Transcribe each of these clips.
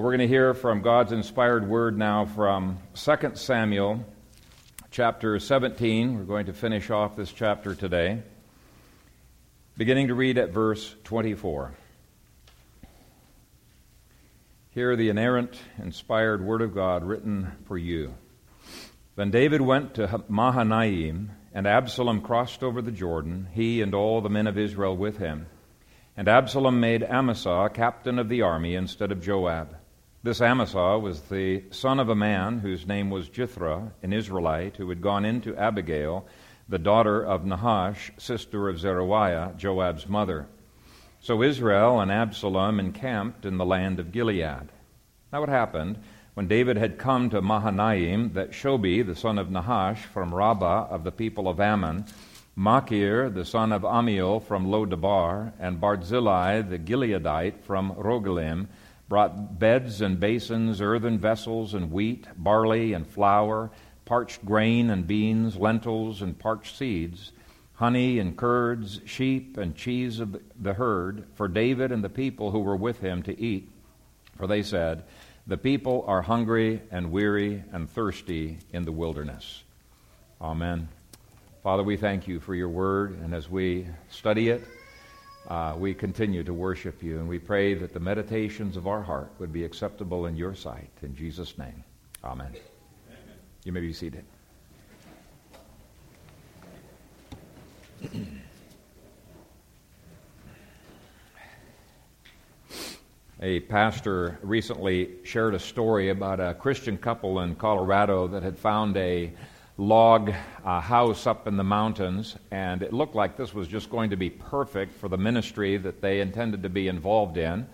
We're going to hear from God's inspired word now from 2 Samuel chapter 17. We're going to finish off this chapter today, beginning to read at verse 24. Hear the inerrant, inspired word of God written for you. Then David went to Mahanaim, and Absalom crossed over the Jordan, he and all the men of Israel with him. And Absalom made Amasa captain of the army instead of Joab. This Amasa was the son of a man whose name was Jithra, an Israelite, who had gone into Abigail, the daughter of Nahash, sister of Zeruiah, Joab's mother. So Israel and Absalom encamped in the land of Gilead. Now it happened, when David had come to Mahanaim, that Shobi, the son of Nahash, from Rabbah of the people of Ammon, Machir, the son of Ammiel, from Lodabar, and Barzillai, the Gileadite, from Rogelim, brought beds and basins, earthen vessels, and wheat, barley and flour, parched grain and beans, lentils and parched seeds, honey and curds, sheep and cheese of the herd, for David and the people who were with him to eat. For they said, The people are hungry and weary and thirsty in the wilderness. Amen. Father, we thank you for your word, and as we study it, uh, we continue to worship you, and we pray that the meditations of our heart would be acceptable in your sight. In Jesus' name, amen. amen. You may be seated. A pastor recently shared a story about a Christian couple in Colorado that had found a log uh, house up in the mountains, and it looked like this was just going to be perfect for the ministry that they intended to be involved in.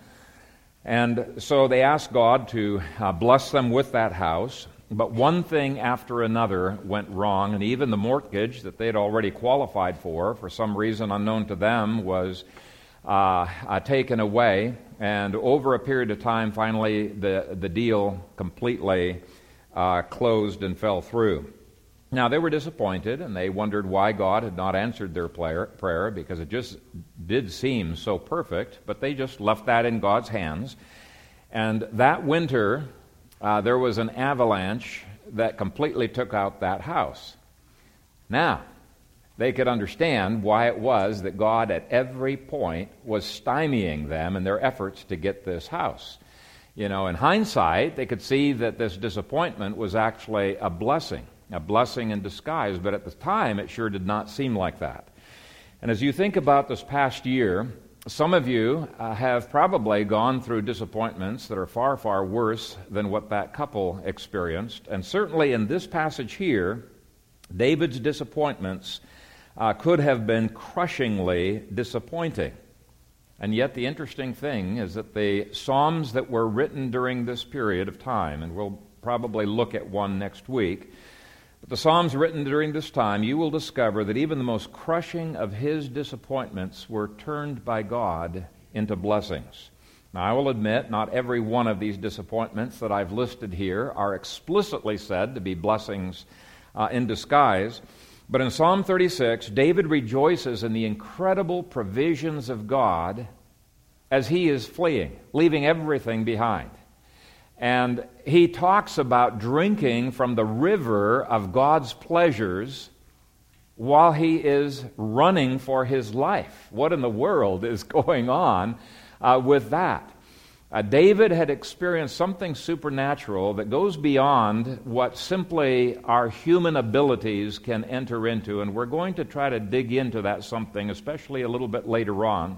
And so they asked God to uh, bless them with that house. But one thing after another went wrong, and even the mortgage that they had already qualified for, for some reason unknown to them, was uh, uh taken away. And over a period of time, finally, the, the deal completely uh, closed and fell through. Now, they were disappointed and they wondered why God had not answered their prayer because it just did seem so perfect, but they just left that in God's hands. And that winter, uh, there was an avalanche that completely took out that house. Now, they could understand why it was that God at every point was stymieing them in their efforts to get this house. You know, in hindsight, they could see that this disappointment was actually a blessing a blessing in disguise, but at the time it sure did not seem like that. And as you think about this past year, some of you uh, have probably gone through disappointments that are far, far worse than what that couple experienced. And certainly in this passage here, David's disappointments uh, could have been crushingly disappointing. And yet, the interesting thing is that the Psalms that were written during this period of time, and we'll probably look at one next week, the Psalms written during this time, you will discover that even the most crushing of his disappointments were turned by God into blessings. Now, I will admit, not every one of these disappointments that I've listed here are explicitly said to be blessings uh, in disguise. But in Psalm 36, David rejoices in the incredible provisions of God as he is fleeing, leaving everything behind. And he talks about drinking from the river of God's pleasures while he is running for his life. What in the world is going on uh, with that? Uh, David had experienced something supernatural that goes beyond what simply our human abilities can enter into, and we're going to try to dig into that something, especially a little bit later on.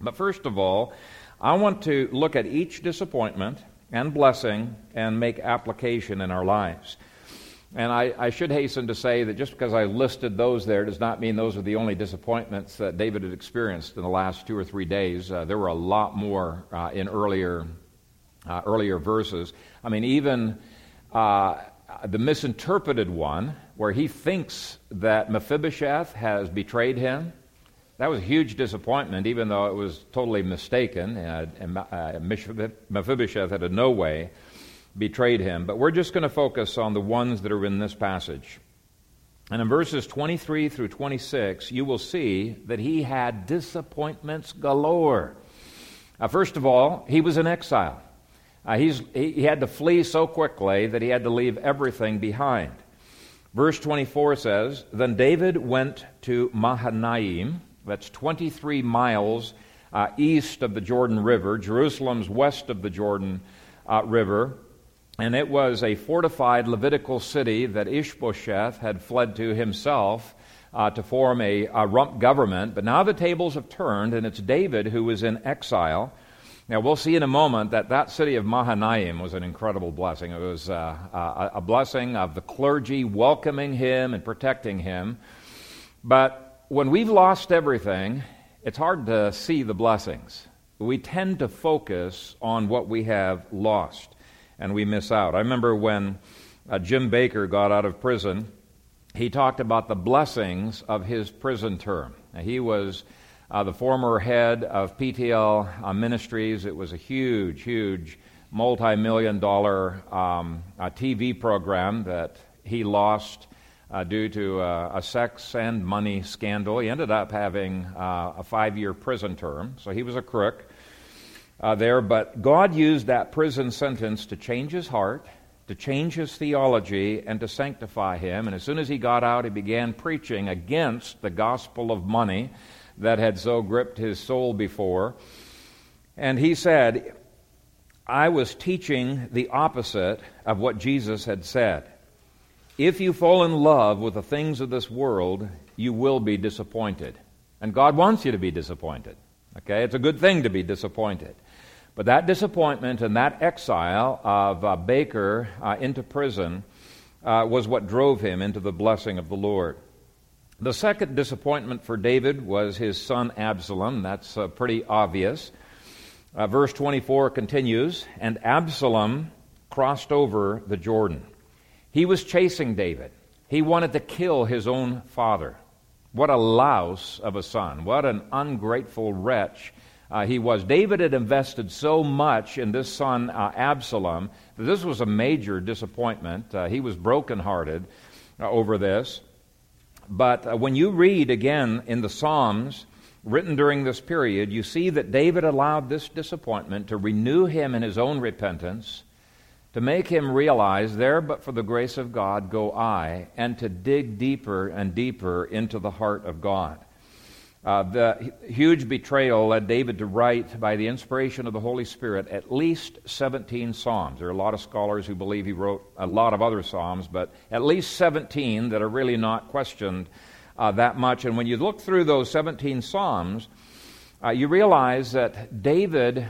But first of all, I want to look at each disappointment and blessing and make application in our lives. And I, I, should hasten to say that just because I listed those there does not mean those are the only disappointments that David had experienced in the last two or three days. Uh, there were a lot more uh, in earlier, uh, earlier verses. I mean, even uh, the misinterpreted one, where he thinks that Mephibosheth has betrayed him, that was a huge disappointment, even though it was totally mistaken. Uh, and, uh, Mephibosheth had in no way betrayed him. But we're just going to focus on the ones that are in this passage. And in verses 23 through 26, you will see that he had disappointments galore. Uh, first of all, he was in exile. Uh, he's, he, he had to flee so quickly that he had to leave everything behind. Verse 24 says Then David went to Mahanaim, that's 23 miles uh, east of the Jordan River. Jerusalem's west of the Jordan uh, River. And it was a fortified Levitical city that Ishbosheth had fled to himself uh, to form a, a rump government. But now the tables have turned, and it's David who is in exile. Now, we'll see in a moment that that city of Mahanaim was an incredible blessing. It was uh, uh, a blessing of the clergy welcoming him and protecting him. But when we've lost everything, it's hard to see the blessings. We tend to focus on what we have lost, and we miss out. I remember when uh, Jim Bakker got out of prison, he talked about the blessings of his prison term. Now, he was uh, the former head of PTL uh, Ministries. It was a huge, huge multi million dollar um, TV program that he lost uh, due to uh, a sex and money scandal. He ended up having uh, a five year prison term, so he was a crook uh, there. But God used that prison sentence to change his heart. To change his theology and to sanctify him. And as soon as he got out, he began preaching against the gospel of money that had so gripped his soul before. And he said, I was teaching the opposite of what Jesus had said. If you fall in love with the things of this world, you will be disappointed. And God wants you to be disappointed. Okay? It's a good thing to be disappointed. But that disappointment and that exile of uh, Bakker uh, into prison uh, was what drove him into the blessing of the Lord. The second disappointment for David was his son Absalom. That's uh, pretty obvious. Uh, verse 24 continues And Absalom crossed over the Jordan. He was chasing David, he wanted to kill his own father. What a louse of a son. What an ungrateful wretch uh, he was. David had invested so much in this son, uh, Absalom, that this was a major disappointment. Uh, he was brokenhearted uh, over this. But uh, when you read again in the Psalms written during this period, you see that David allowed this disappointment to renew him in his own repentance, to make him realize, there but for the grace of God go I, and to dig deeper and deeper into the heart of God. Uh, the huge betrayal led David to write, by the inspiration of the Holy Spirit, at least 17 Psalms. There are a lot of scholars who believe he wrote a lot of other Psalms, but at least 17 that are really not questioned uh, that much. And when you look through those 17 Psalms, uh, you realize that David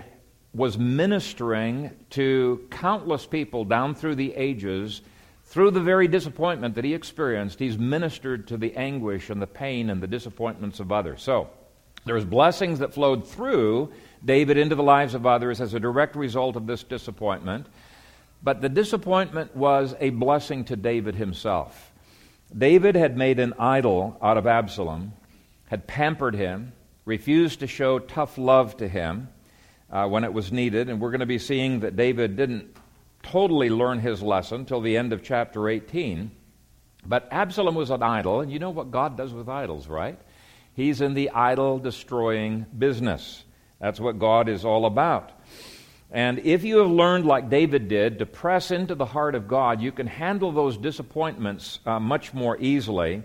was ministering to countless people down through the ages through the very disappointment that he experienced, he's ministered to the anguish and the pain and the disappointments of others. So, there's blessings that flowed through David into the lives of others as a direct result of this disappointment. But the disappointment was a blessing to David himself. David had made an idol out of Absalom, had pampered him, refused to show tough love to him uh, when it was needed. And we're going to be seeing that David didn't totally learn his lesson till the end of chapter 18. But Absalom was an idol, and you know what God does with idols, right? He's in the idol destroying business. That's what God is all about. And if you have learned, like David did, to press into the heart of God, you can handle those disappointments uh, much more easily.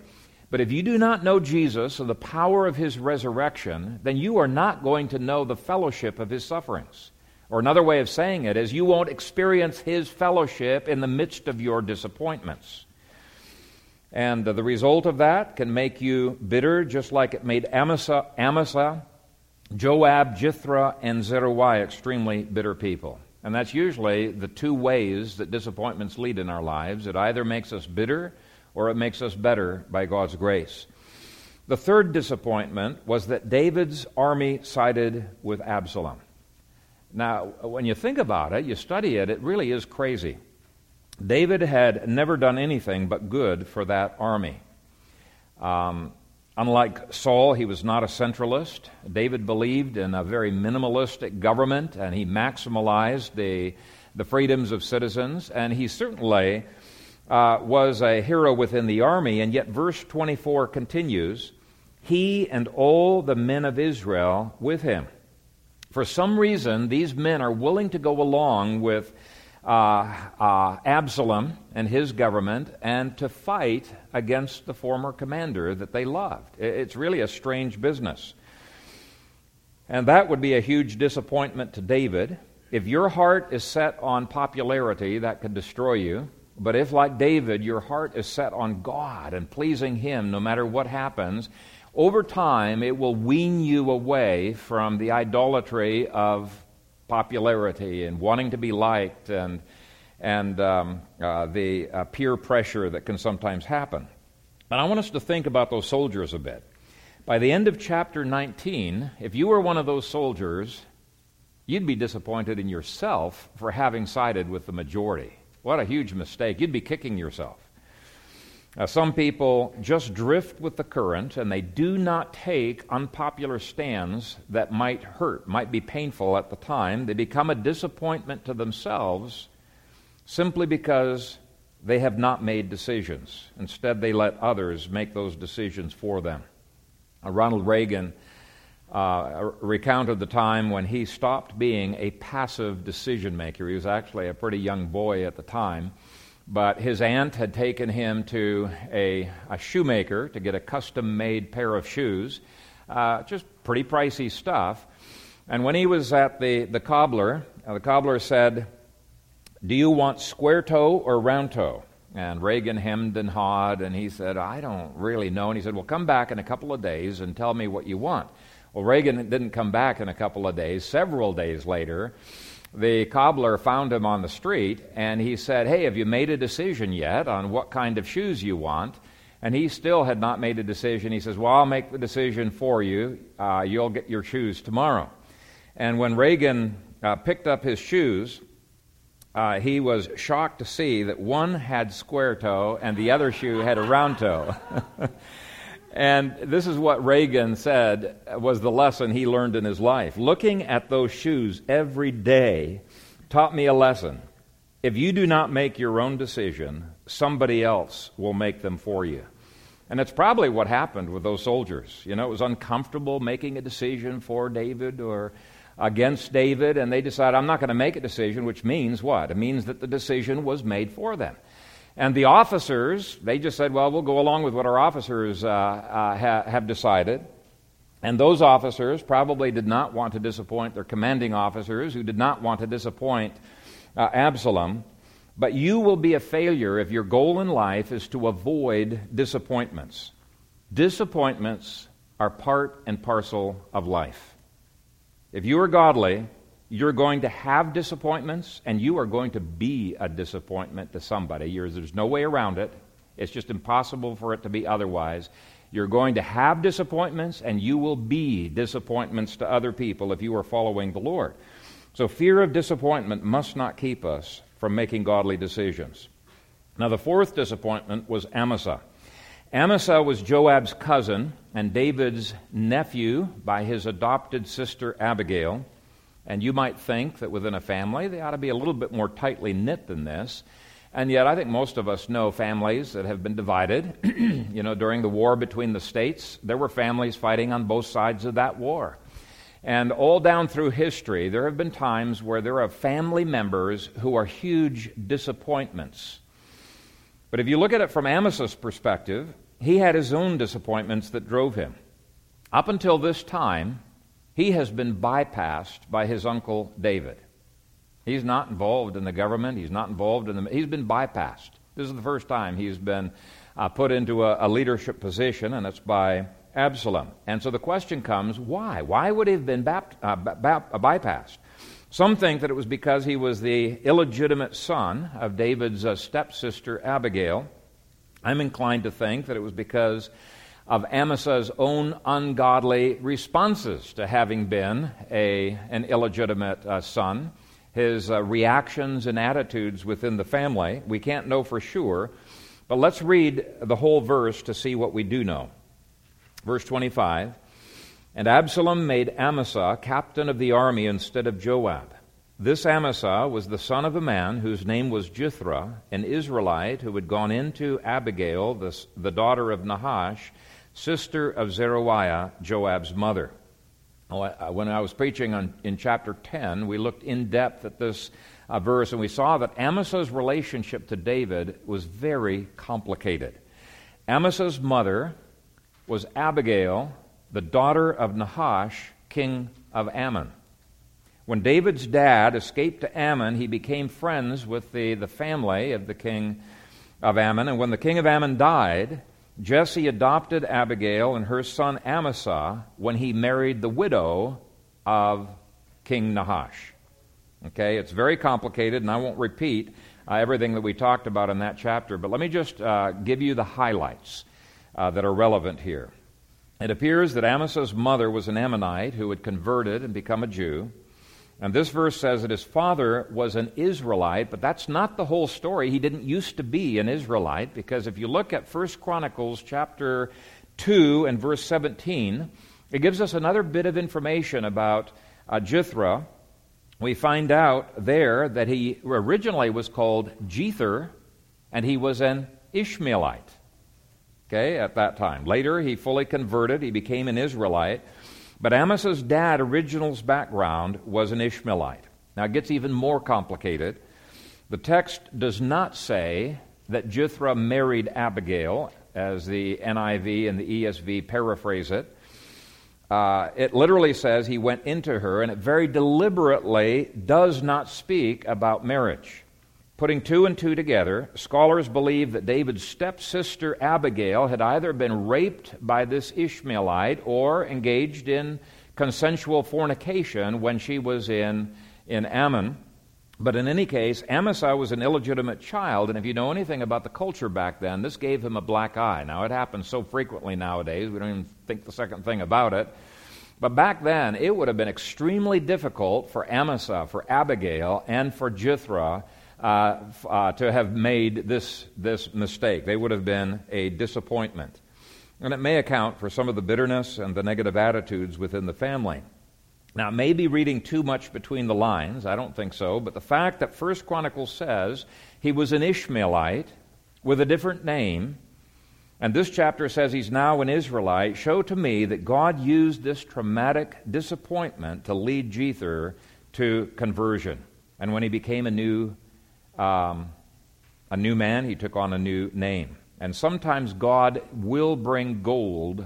But if you do not know Jesus and the power of his resurrection, then you are not going to know the fellowship of his sufferings. Or another way of saying it is you won't experience his fellowship in the midst of your disappointments. And uh, the result of that can make you bitter, just like it made Amasa, Amasa Joab, Jithra, and Zeruiah extremely bitter people. And that's usually the two ways that disappointments lead in our lives. It either makes us bitter or it makes us better by God's grace. The third disappointment was that David's army sided with Absalom. Now, when you think about it, you study it, it really is crazy. David had never done anything but good for that army. Um, unlike Saul, he was not a centralist. David believed in a very minimalistic government, and he maximized the, the freedoms of citizens, and he certainly uh, was a hero within the army. And yet, verse 24 continues He and all the men of Israel with him. For some reason, these men are willing to go along with uh, uh, Absalom and his government and to fight against the former commander that they loved. It's really a strange business. And that would be a huge disappointment to David. If your heart is set on popularity, that could destroy you. But if, like David, your heart is set on God and pleasing Him no matter what happens, over time it will wean you away from the idolatry of popularity and wanting to be liked and, and um, uh, the uh, peer pressure that can sometimes happen. But I want us to think about those soldiers a bit. By the end of chapter 19, if you were one of those soldiers, you'd be disappointed in yourself for having sided with the majority. What a huge mistake. You'd be kicking yourself. Now, some people just drift with the current and they do not take unpopular stands that might hurt, might be painful at the time. They become a disappointment to themselves simply because they have not made decisions. Instead, they let others make those decisions for them. Uh, Ronald Reagan uh, recounted the time when he stopped being a passive decision maker. He was actually a pretty young boy at the time, but his aunt had taken him to a, a shoemaker to get a custom made pair of shoes, uh, just pretty pricey stuff. And when he was at the, the cobbler, uh, the cobbler said, Do you want square toe or round toe? And Reagan hemmed and hawed, and he said, I don't really know. And he said, Well, come back in a couple of days and tell me what you want. Well, Reagan didn't come back in a couple of days. Several days later, the cobbler found him on the street, and he said, Hey, have you made a decision yet on what kind of shoes you want? And he still had not made a decision. He says, Well, I'll make the decision for you. Uh, you'll get your shoes tomorrow. And when Reagan uh, picked up his shoes, uh, he was shocked to see that one had square toe and the other shoe had a round toe. and this is what Reagan said was the lesson he learned in his life. Looking at those shoes every day taught me a lesson. If you do not make your own decision, somebody else will make them for you. And it's probably what happened with those soldiers. You know, it was uncomfortable making a decision for David or against David, and they decided, I'm not going to make a decision, which means what? It means that the decision was made for them. And the officers, they just said, well, we'll go along with what our officers uh, uh, ha- have decided. And those officers probably did not want to disappoint their commanding officers, who did not want to disappoint uh, Absalom. But you will be a failure if your goal in life is to avoid disappointments. Disappointments are part and parcel of life. If you are godly, you're going to have disappointments and you are going to be a disappointment to somebody. You're, there's no way around it. It's just impossible for it to be otherwise. You're going to have disappointments and you will be disappointments to other people if you are following the Lord. So, fear of disappointment must not keep us from making godly decisions. Now, the fourth disappointment was Amasa. Amasa was Joab's cousin and David's nephew by his adopted sister Abigail. And you might think that within a family they ought to be a little bit more tightly knit than this. And yet, I think most of us know families that have been divided. you know, during the war between the states, there were families fighting on both sides of that war. And all down through history, there have been times where there are family members who are huge disappointments but if you look at it from Amasa's perspective, he had his own disappointments that drove him. Up until this time, he has been bypassed by his uncle David. He's not involved in the government. He's not involved in the. He's been bypassed. This is the first time he's been uh, put into a, a leadership position, and it's by Absalom. And so the question comes why? Why would he have been uh, bypassed? Some think that it was because he was the illegitimate son of David's uh, stepsister Abigail. I'm inclined to think that it was because of Amasa's own ungodly responses to having been a, an illegitimate uh, son, his uh, reactions and attitudes within the family. We can't know for sure, but let's read the whole verse to see what we do know. Verse 25. And Absalom made Amasa captain of the army instead of Joab. This Amasa was the son of a man whose name was Jithra, an Israelite who had gone into Abigail, the, the daughter of Nahash, sister of Zeruiah, Joab's mother. When I was preaching on, in chapter 10, we looked in depth at this uh, verse and we saw that Amasa's relationship to David was very complicated. Amasa's mother was Abigail, the daughter of Nahash, king of Ammon. When David's dad escaped to Ammon, he became friends with the, the family of the king of Ammon. And when the king of Ammon died, Jesse adopted Abigail and her son Amasa when he married the widow of King Nahash. Okay, it's very complicated, and I won't repeat uh, everything that we talked about in that chapter, but let me just uh, give you the highlights uh, that are relevant here. It appears that Amasa's mother was an Ammonite who had converted and become a Jew. And this verse says that his father was an Israelite, but that's not the whole story. He didn't used to be an Israelite because if you look at 1 Chronicles chapter 2 and verse 17, it gives us another bit of information about uh, Jithra. We find out there that he originally was called Jether, and he was an Ishmaelite. Okay, at that time. Later, he fully converted, he became an Israelite. But Amasa's dad, original's background, was an Ishmaelite. Now it gets even more complicated. The text does not say that Jithra married Abigail, as the NIV and the ESV paraphrase it. Uh, it literally says he went into her, and it very deliberately does not speak about marriage. Putting two and two together, scholars believe that David's stepsister Abigail had either been raped by this Ishmaelite or engaged in consensual fornication when she was in, in Ammon. But in any case, Amasa was an illegitimate child, and if you know anything about the culture back then, this gave him a black eye. Now, it happens so frequently nowadays, we don't even think the second thing about it. But back then, it would have been extremely difficult for Amasa, for Abigail, and for Jithra uh, uh, to have made this, this mistake. They would have been a disappointment. And it may account for some of the bitterness and the negative attitudes within the family. Now, maybe reading too much between the lines, I don't think so, but the fact that First Chronicles says he was an Ishmaelite with a different name, and this chapter says he's now an Israelite, show to me that God used this traumatic disappointment to lead Jether to conversion. And when he became a new um, a new man, he took on a new name. And sometimes God will bring gold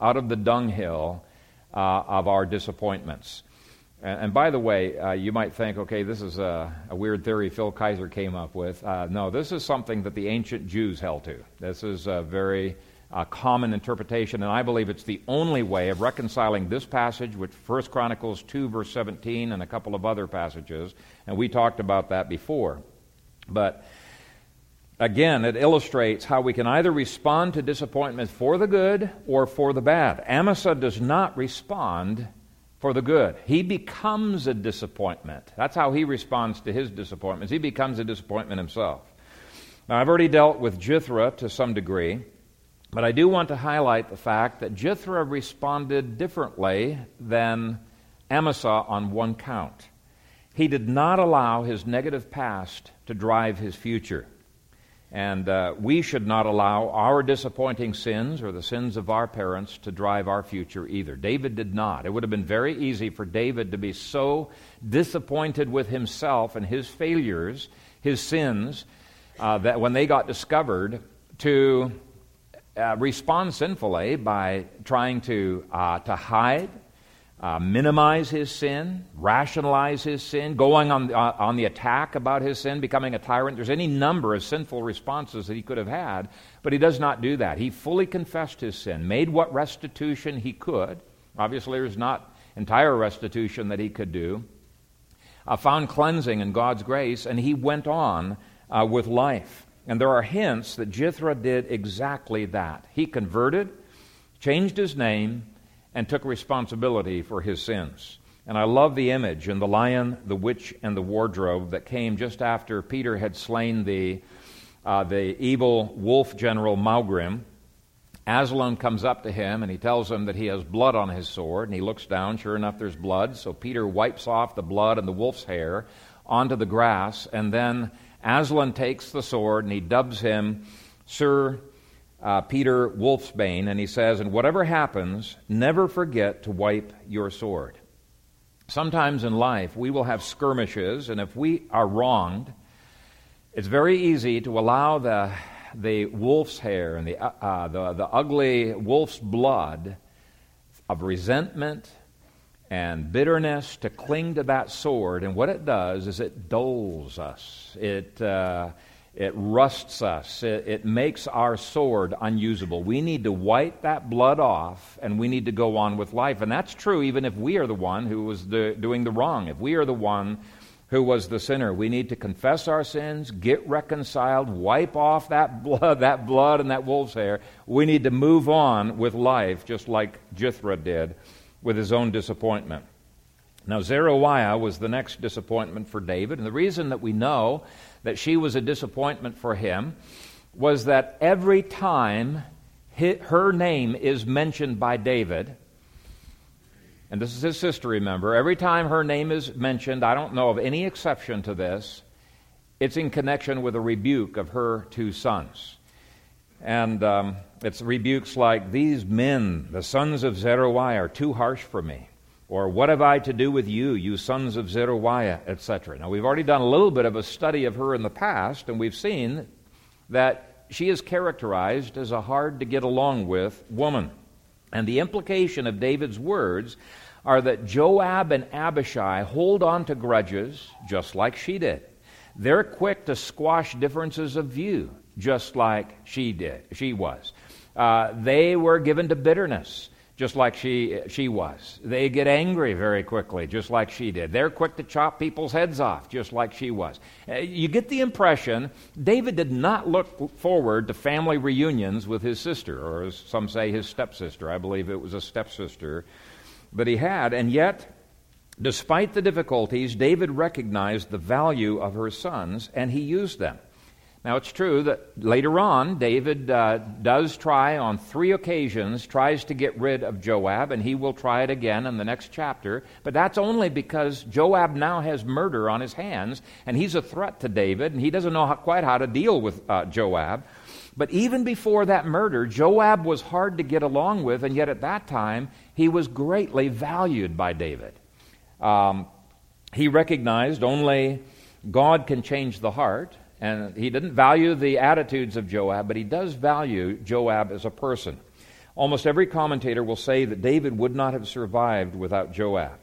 out of the dunghill uh, of our disappointments. And, and by the way, uh, you might think, okay, this is a, a, weird theory Phil Kayser came up with. Uh, no, this is something that the ancient Jews held to. This is a very uh, common interpretation, and I believe it's the only way of reconciling this passage with 1 Chronicles 2, verse 17, and a couple of other passages. And we talked about that before. But again, it illustrates how we can either respond to disappointment for the good or for the bad. Amasa does not respond for the good. He becomes a disappointment. That's how he responds to his disappointments. He becomes a disappointment himself. Now, I've already dealt with Jithra to some degree, but I do want to highlight the fact that Jithra responded differently than Amasa on one count. He did not allow his negative past to drive his future. And uh, we should not allow our disappointing sins or the sins of our parents to drive our future either. David did not. It would have been very easy for David to be so disappointed with himself and his failures, his sins, uh, that when they got discovered, to uh, respond sinfully by trying to, uh, to hide uh, minimize his sin, rationalize his sin, going on, uh, on the attack about his sin, becoming a tyrant. There's any number of sinful responses that he could have had, but he does not do that. He fully confessed his sin, made what restitution he could. Obviously, there's not entire restitution that he could do. Uh, found cleansing in God's grace, and he went on uh, with life. And there are hints that Jithra did exactly that. He converted, changed his name, and took responsibility for his sins. And I love the image in the lion, the witch, and the wardrobe that came just after Peter had slain the, uh, the evil wolf general Maugrim. Aslan comes up to him and he tells him that he has blood on his sword. And he looks down, sure enough, there's blood. So Peter wipes off the blood and the wolf's hair onto the grass. And then Aslan takes the sword and he dubs him Sir uh, Peter Wolfsbane, and he says, And whatever happens, never forget to wipe your sword. Sometimes in life, we will have skirmishes, and if we are wronged, it's very easy to allow the, the wolf's hair and the, uh, uh, the, the ugly wolf's blood of resentment and bitterness to cling to that sword. And what it does is it dulls us, it, uh, it rusts us, it, it makes our sword unusable. We need to wipe that blood off and we need to go on with life. And that's true even if we are the one who was the, doing the wrong, if we are the one who was the sinner. We need to confess our sins, get reconciled, wipe off that blood, that blood and that wolf's hair. We need to move on with life just like Jethro did with his own disappointment. Now, Zeruiah was the next disappointment for David, and the reason that we know that she was a disappointment for him was that every time her name is mentioned by David, and this is his sister, remember, every time her name is mentioned, I don't know of any exception to this, it's in connection with a rebuke of her two sons. And um, it's rebukes like, These men, the sons of Zeruiah, are too harsh for me. Or, What have I to do with you, you sons of Zeruiah, etc. Now, we've already done a little bit of a study of her in the past, and we've seen that she is characterized as a hard to get along with woman. And the implication of David's words are that Joab and Abishai hold on to grudges just like she did. They're quick to squash differences of view just like she did. She was. Uh, they were given to bitterness, just like she, she was. They get angry very quickly, just like she did. They're quick to chop people's heads off, just like she was. Uh, you get the impression David did not look forward to family reunions with his sister, or as some say, his stepsister. I believe it was a stepsister that he had, and yet. Despite the difficulties, David recognized the value of her sons and he used them. Now, it's true that later on, David uh, does try on three occasions, tries to get rid of Joab, and he will try it again in the next chapter. But that's only because Joab now has murder on his hands, and he's a threat to David, and he doesn't know how, quite how to deal with uh, Joab. But even before that murder, Joab was hard to get along with, and yet at that time, he was greatly valued by David. Um, he recognized only God can change the heart and he didn't value the attitudes of Joab, but he does value Joab as a person. Almost every commentator will say that David would not have survived without Joab.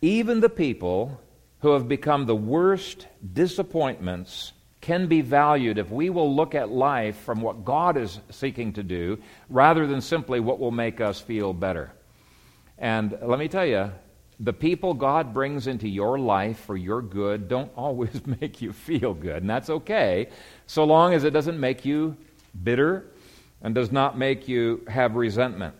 Even the people who have become the worst disappointments can be valued if we will look at life from what God is seeking to do rather than simply what will make us feel better. And let me tell you, the people God brings into your life for your good don't always make you feel good, and that's okay, so long as it doesn't make you bitter and does not make you have resentment.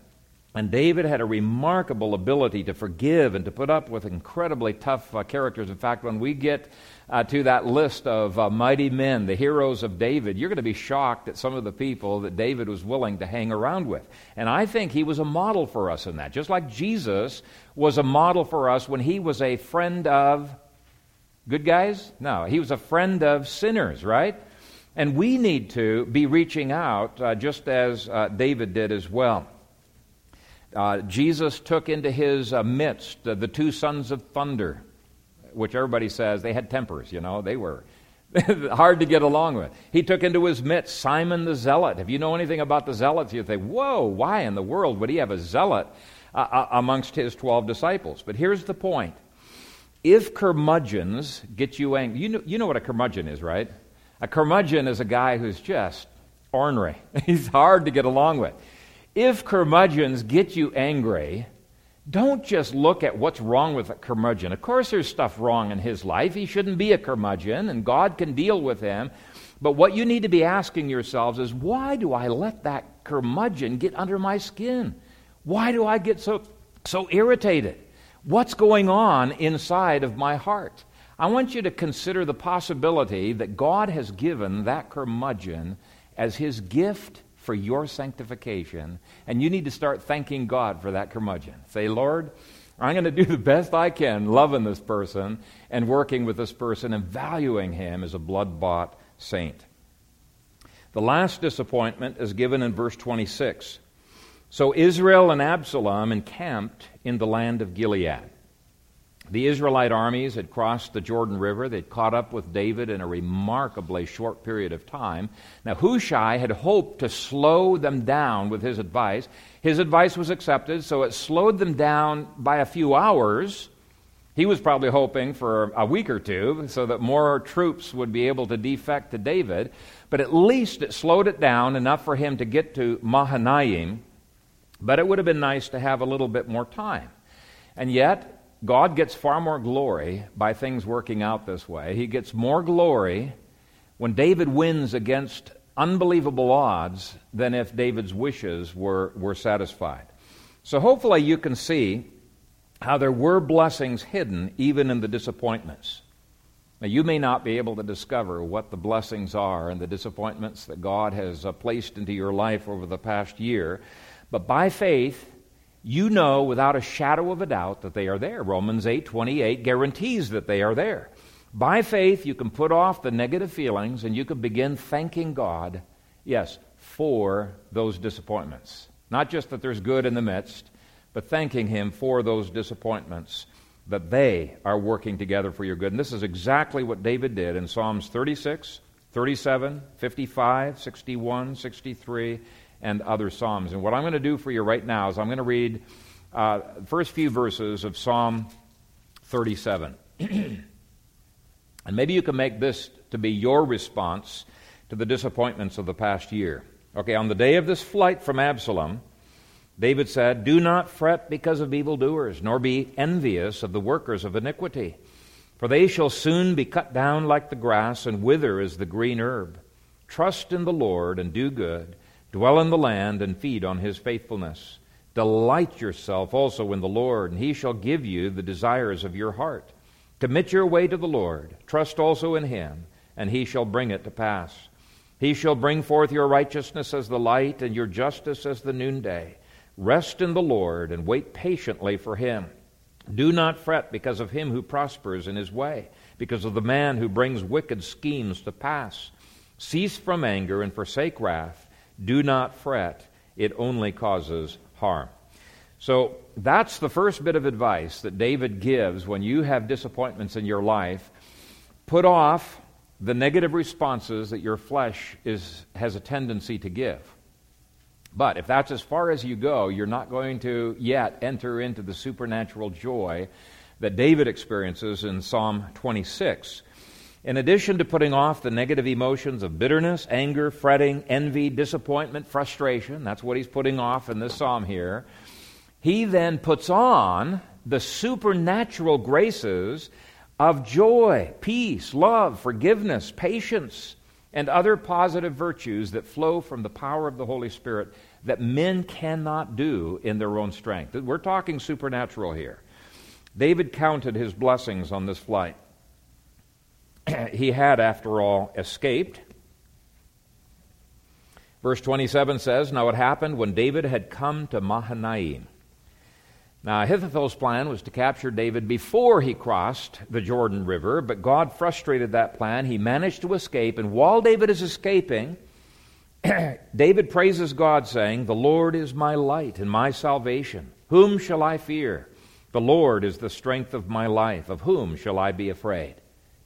And David had a remarkable ability to forgive and to put up with incredibly tough uh, characters. In fact, when we get uh, to that list of uh, mighty men, the heroes of David, you're going to be shocked at some of the people that David was willing to hang around with. And I think he was a model for us in that. Just like Jesus was a model for us when he was a friend of good guys? No, he was a friend of sinners, right? And we need to be reaching out uh, just as uh, David did as well. Uh, Jesus took into his uh, midst uh, the two sons of thunder, which everybody says they had tempers, you know, they were hard to get along with. He took into his midst Simon the Zealot. If you know anything about the Zealots, you think, whoa, why in the world would he have a zealot uh, uh amongst his 12 disciples? But here's the point if curmudgeons get you angry, you know, you know what a curmudgeon is, right? A curmudgeon is a guy who's just ornery, he's hard to get along with. If curmudgeons get you angry, don't just look at what's wrong with a curmudgeon. Of course, there's stuff wrong in his life. He shouldn't be a curmudgeon, and God can deal with him. But what you need to be asking yourselves is why do I let that curmudgeon get under my skin? Why do I get so, so irritated? What's going on inside of my heart? I want you to consider the possibility that God has given that curmudgeon as his gift for your sanctification. And you need to start thanking God for that curmudgeon. Say, Lord, I'm going to do the best I can loving this person and working with this person and valuing him as a blood bought saint. The last disappointment is given in verse 26. So Israel and Absalom encamped in the land of Gilead. The Israelite armies had crossed the Jordan River. They'd caught up with David in a remarkably short period of time. Now, Hushai had hoped to slow them down with his advice. His advice was accepted, so it slowed them down by a few hours. He was probably hoping for a week or two so that more troops would be able to defect to David, but at least it slowed it down enough for him to get to Mahanaim. But it would have been nice to have a little bit more time. And yet, God gets far more glory by things working out this way. He gets more glory when David wins against unbelievable odds than if David's wishes were, were satisfied. So hopefully you can see how there were blessings hidden even in the disappointments. Now, you may not be able to discover what the blessings are and the disappointments that God has uh, placed into your life over the past year, but by faith, you know without a shadow of a doubt that they are there. Romans 8:28 guarantees that they are there. By faith you can put off the negative feelings and you can begin thanking God, yes, for those disappointments. Not just that there's good in the midst, but thanking him for those disappointments that they are working together for your good. And this is exactly what David did in Psalms 36, 37, 55, 61, 63, and other Psalms. And what I'm going to do for you right now is I'm going to read uh, the first few verses of Psalm 37. and maybe you can make this to be your response to the disappointments of the past year. Okay, on the day of this flight from Absalom, David said, Do not fret because of evildoers, nor be envious of the workers of iniquity. For they shall soon be cut down like the grass and wither as the green herb. Trust in the Lord and do good Dwell in the land and feed on his faithfulness. Delight yourself also in the Lord, and he shall give you the desires of your heart. Commit your way to the Lord. Trust also in him, and he shall bring it to pass. He shall bring forth your righteousness as the light, and your justice as the noonday. Rest in the Lord, and wait patiently for him. Do not fret because of him who prospers in his way, because of the man who brings wicked schemes to pass. Cease from anger and forsake wrath. Do not fret, it only causes harm. So that's the first bit of advice that David gives when you have disappointments in your life. Put off the negative responses that your flesh is, has a tendency to give. But if that's as far as you go, you're not going to yet enter into the supernatural joy that David experiences in Psalm 26. In addition to putting off the negative emotions of bitterness, anger, fretting, envy, disappointment, frustration, that's what he's putting off in this psalm here, he then puts on the supernatural graces of joy, peace, love, forgiveness, patience, and other positive virtues that flow from the power of the Holy Spirit that men cannot do in their own strength. We're talking supernatural here. David counted his blessings on this flight. he had, after all, escaped. Verse 27 says, Now it happened when David had come to Mahanaim. Now, Ahithophel's plan was to capture David before he crossed the Jordan River, but God frustrated that plan. He managed to escape, and while David is escaping, David praises God, saying, The Lord is my light and my salvation. Whom shall I fear? The Lord is the strength of my life. Of whom shall I be afraid?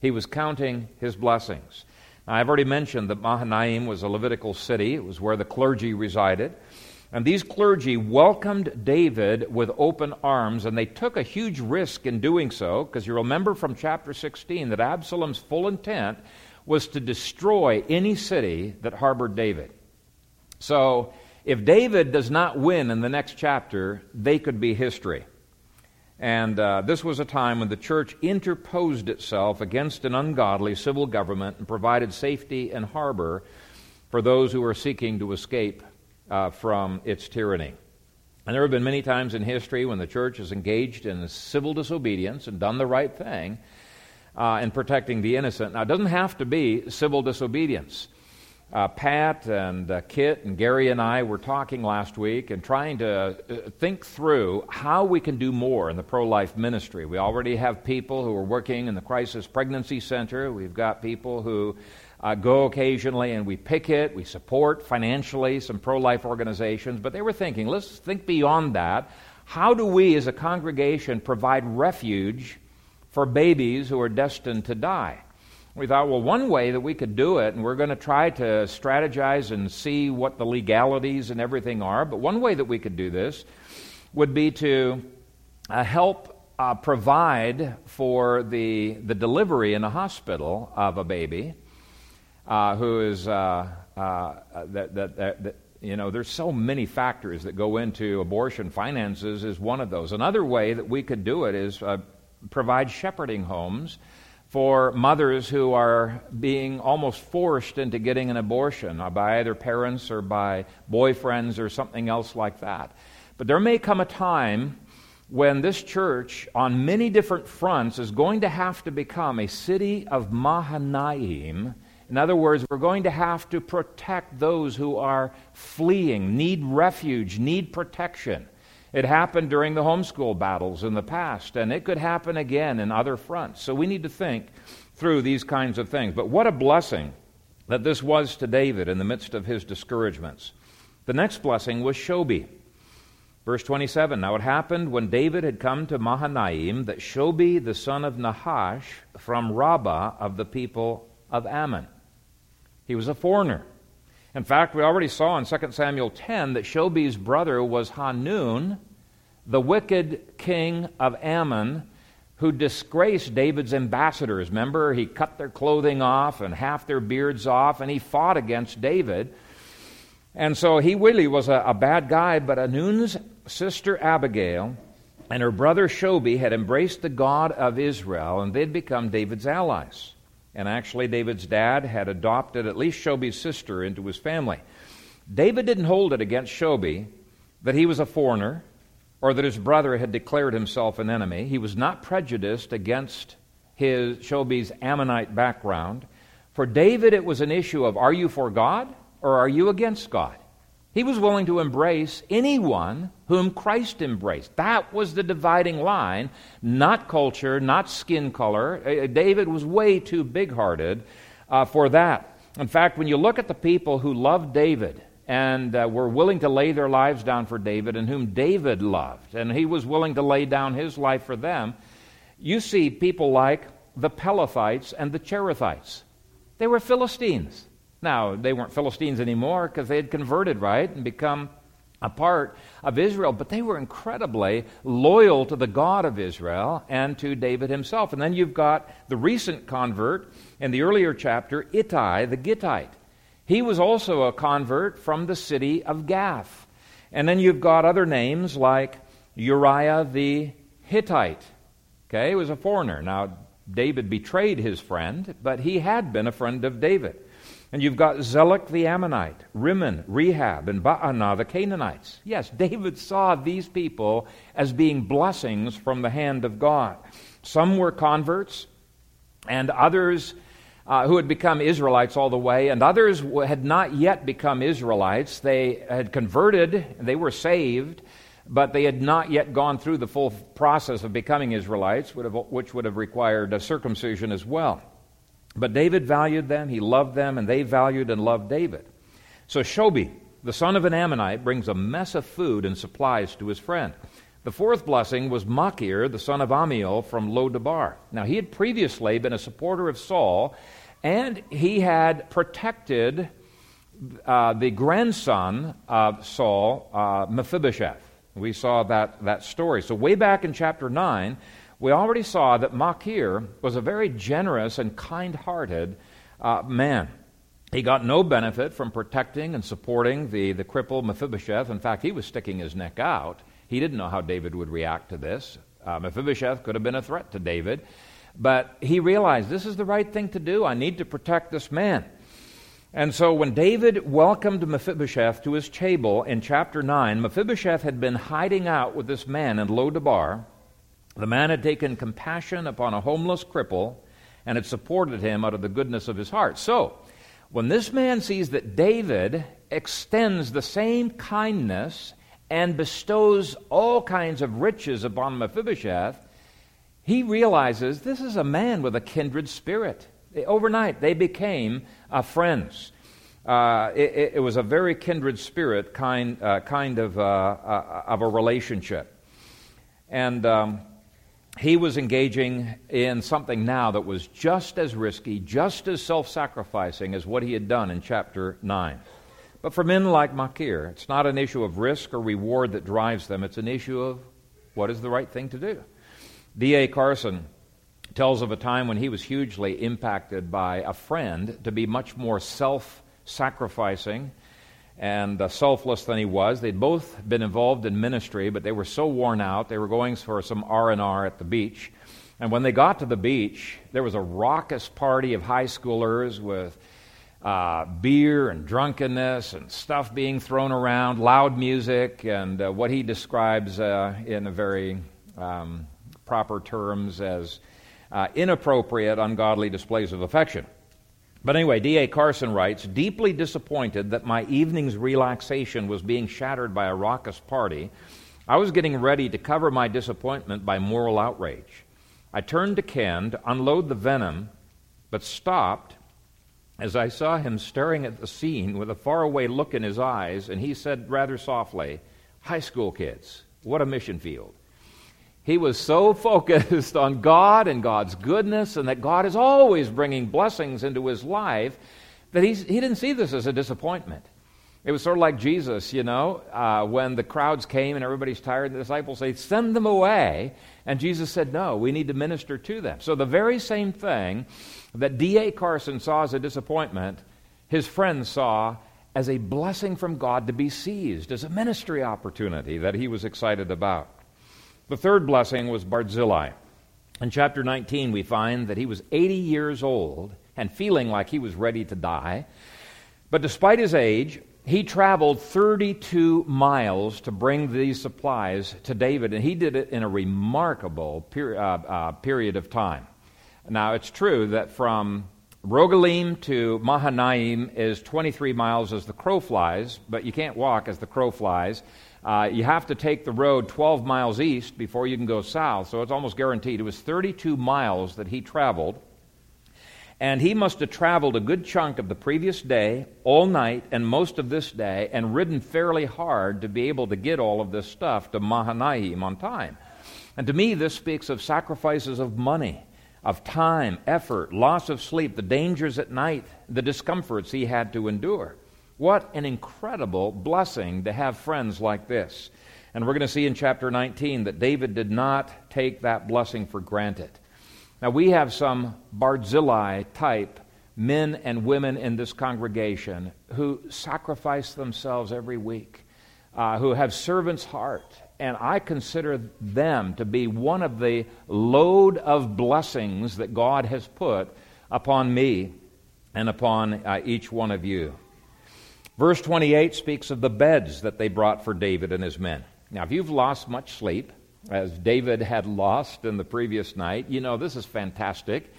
He was counting his blessings. Now, I've already mentioned that Mahanaim was a Levitical city, it was where the clergy resided. And these clergy welcomed David with open arms, and they took a huge risk in doing so, because you remember from chapter 16 that Absalom's full intent was to destroy any city that harbored David. So, if David does not win in the next chapter, they could be history. And uh, this was a time when the church interposed itself against an ungodly civil government and provided safety and harbor for those who were seeking to escape uh, from its tyranny. And there have been many times in history when the church has engaged in civil disobedience and done the right thing uh, in protecting the innocent. Now, it doesn't have to be civil disobedience. Uh, Pat and uh, Kit and Gary and I were talking last week and trying to uh, think through how we can do more in the pro life ministry. We already have people who are working in the Crisis Pregnancy Center. We've got people who uh, go occasionally and we pick it. We support financially some pro life organizations. But they were thinking, let's think beyond that. How do we as a congregation provide refuge for babies who are destined to die? We thought, well, one way that we could do it, and we're going to try to strategize and see what the legalities and everything are, but one way that we could do this would be to uh, help uh, provide for the, the delivery in a hospital of a baby uh, who is, uh, uh, that, that, that, that, you know, there's so many factors that go into abortion. Finances is one of those. Another way that we could do it is uh, provide shepherding homes for mothers who are being almost forced into getting an abortion uh, by either parents or by boyfriends or something else like that. But there may come a time when this church, on many different fronts, is going to have to become a city of Mahanaim. In other words, we're going to have to protect those who are fleeing, need refuge, need protection. It happened during the homeschool battles in the past, and it could happen again in other fronts. So we need to think through these kinds of things. But what a blessing that this was to David in the midst of his discouragements. The next blessing was Shobi. Verse 27 Now it happened when David had come to Mahanaim that Shobi the son of Nahash from Rabbah of the people of Ammon. He was a foreigner. In fact, we already saw in 2 Samuel 10 that Shobi's brother was Hanun, the wicked king of Ammon, who disgraced David's ambassadors. Remember, he cut their clothing off and half their beards off, and he fought against David. And so he really was a, a bad guy, but Hanun's sister Abigail and her brother Shobi had embraced the God of Israel, and they'd become David's allies. And actually, David's dad had adopted at least Shobi's sister into his family. David didn't hold it against Shobi that he was a foreigner or that his brother had declared himself an enemy. He was not prejudiced against his Shobi's Ammonite background. For David, it was an issue of are you for God or are you against God? He was willing to embrace anyone whom Christ embraced. That was the dividing line, not culture, not skin color. Uh, uh, David was way too big hearted uh, for that. In fact, when you look at the people who loved David and uh, were willing to lay their lives down for David and whom David loved, and he was willing to lay down his life for them, you see people like the Pelethites and the Cherethites. They were Philistines. Now, they weren't Philistines anymore because they had converted, right, and become a part of Israel, but they were incredibly loyal to the God of Israel and to David himself. And then you've got the recent convert in the earlier chapter, Ittai the Gittite. He was also a convert from the city of Gath. And then you've got other names like Uriah the Hittite. Okay, he was a foreigner. Now, David betrayed his friend, but he had been a friend of David. And you've got Zelek the Ammonite, Rimmon, Rehab, and Baanah the Canaanites. Yes, David saw these people as being blessings from the hand of God. Some were converts, and others uh, who had become Israelites all the way, and others had not yet become Israelites. They had converted, they were saved, but they had not yet gone through the full process of becoming Israelites, which would have required a circumcision as well. But David valued them, he loved them, and they valued and loved David. So Shobi, the son of an Ammonite, brings a mess of food and supplies to his friend. The fourth blessing was Machir, the son of Ammiel from Lodabar. Now, he had previously been a supporter of Saul, and he had protected uh, the grandson of Saul, uh, Mephibosheth. We saw that, that story. So, way back in chapter 9, we already saw that Machir was a very generous and kind hearted uh, man. He got no benefit from protecting and supporting the, the crippled Mephibosheth. In fact, he was sticking his neck out. He didn't know how David would react to this. Uh, Mephibosheth could have been a threat to David. But he realized this is the right thing to do. I need to protect this man. And so when David welcomed Mephibosheth to his table in chapter 9, Mephibosheth had been hiding out with this man in Lodabar the man had taken compassion upon a homeless cripple and had supported him out of the goodness of his heart. So, When this man sees that David extends the same kindness and bestows all kinds of riches upon Mephibosheth, he realizes this is a man with a kindred spirit. Overnight, they became uh, friends. Uh, it, it, was a very kindred spirit kind, uh, kind of, uh, uh, of a relationship. And um, he was engaging in something now that was just as risky, just as self sacrificing as what he had done in chapter 9. But for men like Machir, it's not an issue of risk or reward that drives them, it's an issue of what is the right thing to do. D.A. Carson tells of a time when he was hugely impacted by a friend to be much more self sacrificing and uh, selfless than he was. They'd both been involved in ministry, but they were so worn out. They were going for some R&R at the beach. And when they got to the beach, there was a raucous party of high schoolers with uh, beer and drunkenness and stuff being thrown around, loud music, and uh, what he describes uh, in a very um, proper terms as uh, inappropriate, ungodly displays of affection. But anyway, D.A. Carson writes Deeply disappointed that my evening's relaxation was being shattered by a raucous party, I was getting ready to cover my disappointment by moral outrage. I turned to Ken to unload the venom, but stopped as I saw him staring at the scene with a faraway look in his eyes, and he said rather softly, High school kids, what a mission field. He was so focused on God and God's goodness and that God is always bringing blessings into his life that he didn't see this as a disappointment. It was sort of like Jesus, you know, uh, when the crowds came and everybody's tired, the disciples say, Send them away. And Jesus said, No, we need to minister to them. So the very same thing that D.A. Carson saw as a disappointment, his friends saw as a blessing from God to be seized, as a ministry opportunity that he was excited about. The third blessing was Barzillai. In chapter 19, we find that he was 80 years old and feeling like he was ready to die. But despite his age, he traveled 32 miles to bring these supplies to David, and he did it in a remarkable peri- uh, uh, period of time. Now, it's true that from Rogelim to Mahanaim is 23 miles as the crow flies, but you can't walk as the crow flies. Uh, you have to take the road 12 miles east before you can go south, so it's almost guaranteed. It was 32 miles that he traveled. And he must have traveled a good chunk of the previous day, all night, and most of this day, and ridden fairly hard to be able to get all of this stuff to Mahanaim on time. And to me, this speaks of sacrifices of money, of time, effort, loss of sleep, the dangers at night, the discomforts he had to endure. What an incredible blessing to have friends like this. And we're going to see in chapter 19 that David did not take that blessing for granted. Now, we have some Barzillai type men and women in this congregation who sacrifice themselves every week, uh, who have servant's heart. And I consider them to be one of the load of blessings that God has put upon me and upon uh, each one of you. Verse 28 speaks of the beds that they brought for David and his men. Now, if you've lost much sleep, as David had lost in the previous night, you know this is fantastic.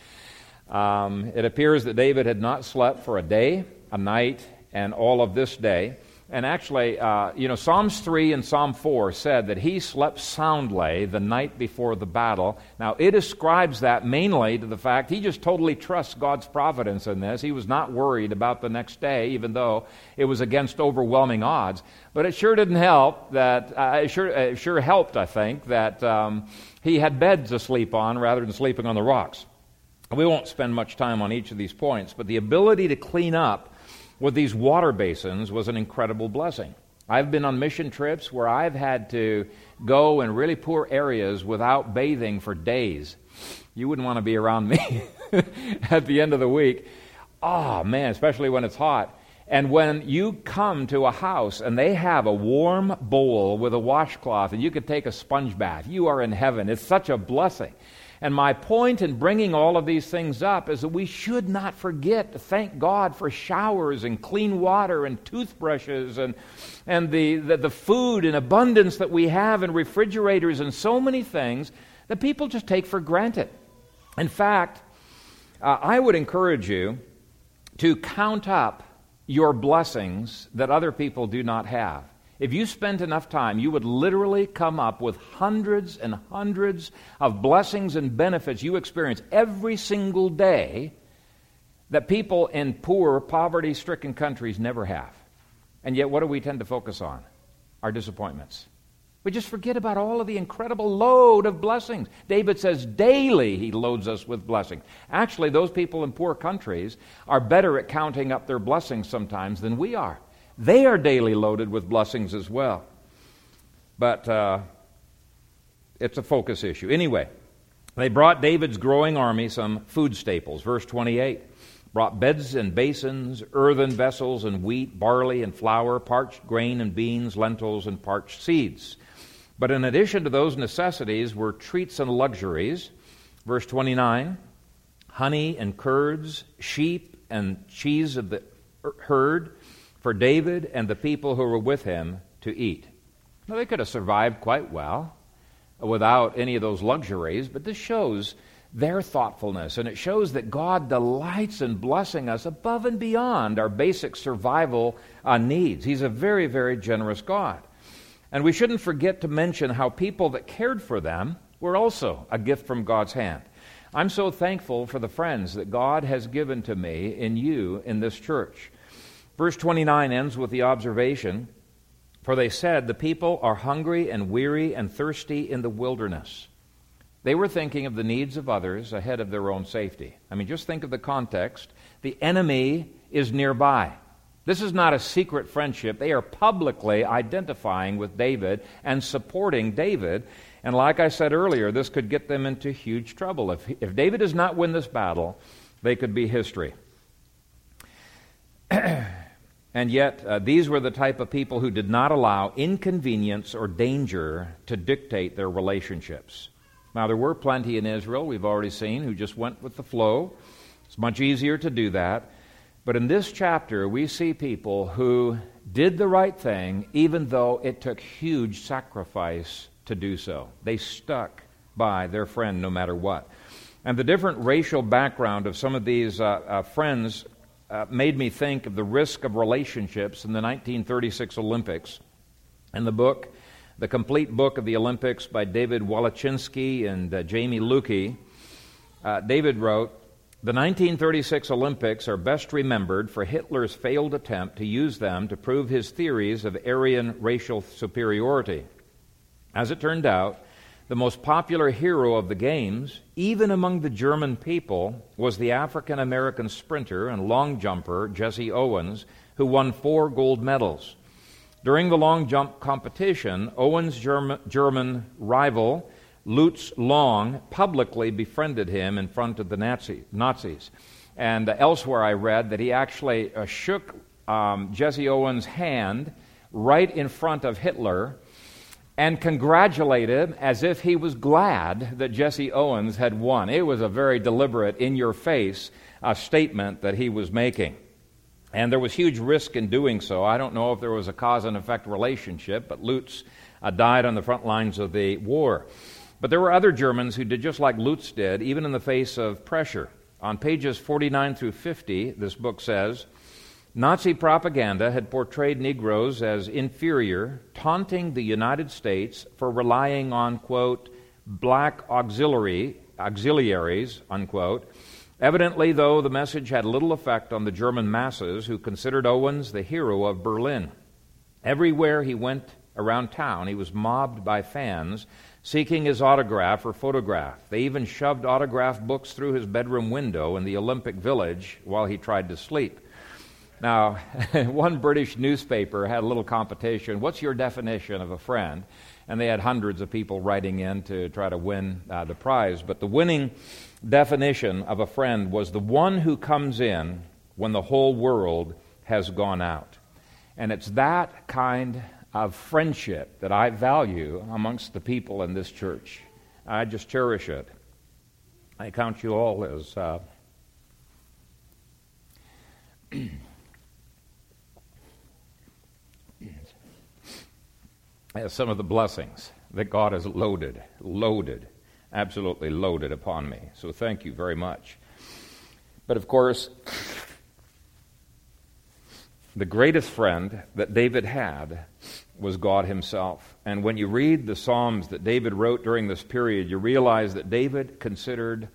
Um, it appears that David had not slept for a day, a night, and all of this day. And actually, uh, you know, Psalms 3 and Psalm 4 said that he slept soundly the night before the battle. Now, it ascribes that mainly to the fact he just totally trusts God's providence in this. He was not worried about the next day, even though it was against overwhelming odds. But it sure didn't help that, uh, it, sure, it sure helped, I think, that um, he had beds to sleep on rather than sleeping on the rocks. We won't spend much time on each of these points, but the ability to clean up with these water basins was an incredible blessing. I've been on mission trips where I've had to go in really poor areas without bathing for days. You wouldn't want to be around me at the end of the week. Oh, man, especially when it's hot. And when you come to a house and they have a warm bowl with a washcloth and you can take a sponge bath, you are in heaven. It's such a blessing. And my point in bringing all of these things up is that we should not forget to thank God for showers and clean water and toothbrushes and, and the, the, the food in abundance that we have and refrigerators and so many things that people just take for granted. In fact, uh, I would encourage you to count up your blessings that other people do not have. If you spent enough time, you would literally come up with hundreds and hundreds of blessings and benefits you experience every single day that people in poor, poverty stricken countries never have. And yet, what do we tend to focus on? Our disappointments. We just forget about all of the incredible load of blessings. David says daily he loads us with blessings. Actually, those people in poor countries are better at counting up their blessings sometimes than we are. They are daily loaded with blessings as well. But uh, it's a focus issue. Anyway, they brought David's growing army some food staples. Verse 28 brought beds and basins, earthen vessels, and wheat, barley, and flour, parched grain and beans, lentils, and parched seeds. But in addition to those necessities were treats and luxuries. Verse 29 honey and curds, sheep and cheese of the herd for David and the people who were with him to eat. Now, they could have survived quite well without any of those luxuries, but this shows their thoughtfulness, and it shows that God delights in blessing us above and beyond our basic survival uh, needs. He's a very, very generous God. And we shouldn't forget to mention how people that cared for them were also a gift from God's hand. I'm so thankful for the friends that God has given to me in you in this church. Verse 29 ends with the observation For they said, The people are hungry and weary and thirsty in the wilderness. They were thinking of the needs of others ahead of their own safety. I mean, just think of the context. The enemy is nearby. This is not a secret friendship. They are publicly identifying with David and supporting David. And like I said earlier, this could get them into huge trouble. If, if David does not win this battle, they could be history. and yet, uh, these were the type of people who did not allow inconvenience or danger to dictate their relationships. Now, there were plenty in Israel, we've already seen, who just went with the flow. It's much easier to do that. But in this chapter, we see people who did the right thing even though it took huge sacrifice to do so. They stuck by their friend no matter what. And the different racial background of some of these uh, uh, friends uh, made me think of the risk of relationships in the 1936 Olympics. In the book, The Complete Book of the Olympics by David Wallechinsky and uh, Jamie Loucky, uh, David wrote, the 1936 Olympics are best remembered for Hitler's failed attempt to use them to prove his theories of Aryan racial superiority. As it turned out, the most popular hero of the Games, even among the German people, was the African American sprinter and long jumper Jesse Owens, who won four gold medals. During the long jump competition, Owens' German, German rival Lutz Long publicly befriended him in front of the Nazi, Nazis. And elsewhere I read that he actually uh, shook um, Jesse Owens' hand right in front of Hitler and congratulated as if he was glad that Jesse Owens had won. It was a very deliberate, in your face uh, statement that he was making. And there was huge risk in doing so. I don't know if there was a cause and effect relationship, but Lutz uh, died on the front lines of the war. But there were other Germans who did just like Lutz did, even in the face of pressure. On pages 49 through 50, this book says Nazi propaganda had portrayed Negroes as inferior, taunting the United States for relying on, quote, black auxiliary, auxiliaries, unquote. Evidently, though, the message had little effect on the German masses who considered Owens the hero of Berlin. Everywhere he went around town, he was mobbed by fans seeking his autograph or photograph. They even shoved autograph books through his bedroom window in the Olympic Village while he tried to sleep. Now, one British newspaper had a little competition. What's your definition of a friend? And they had hundreds of people writing in to try to win uh, the prize. But the winning definition of a friend was the one who comes in when the whole world has gone out. And it's that kind of friendship that I value amongst the people in this church. I just cherish it. I count you all as. Uh, some of the blessings that God has loaded, loaded, absolutely loaded upon me. So thank you very much. But of course, the greatest friend that David had was God Himself. And when you read the Psalms that David wrote during this period, you realize that David considered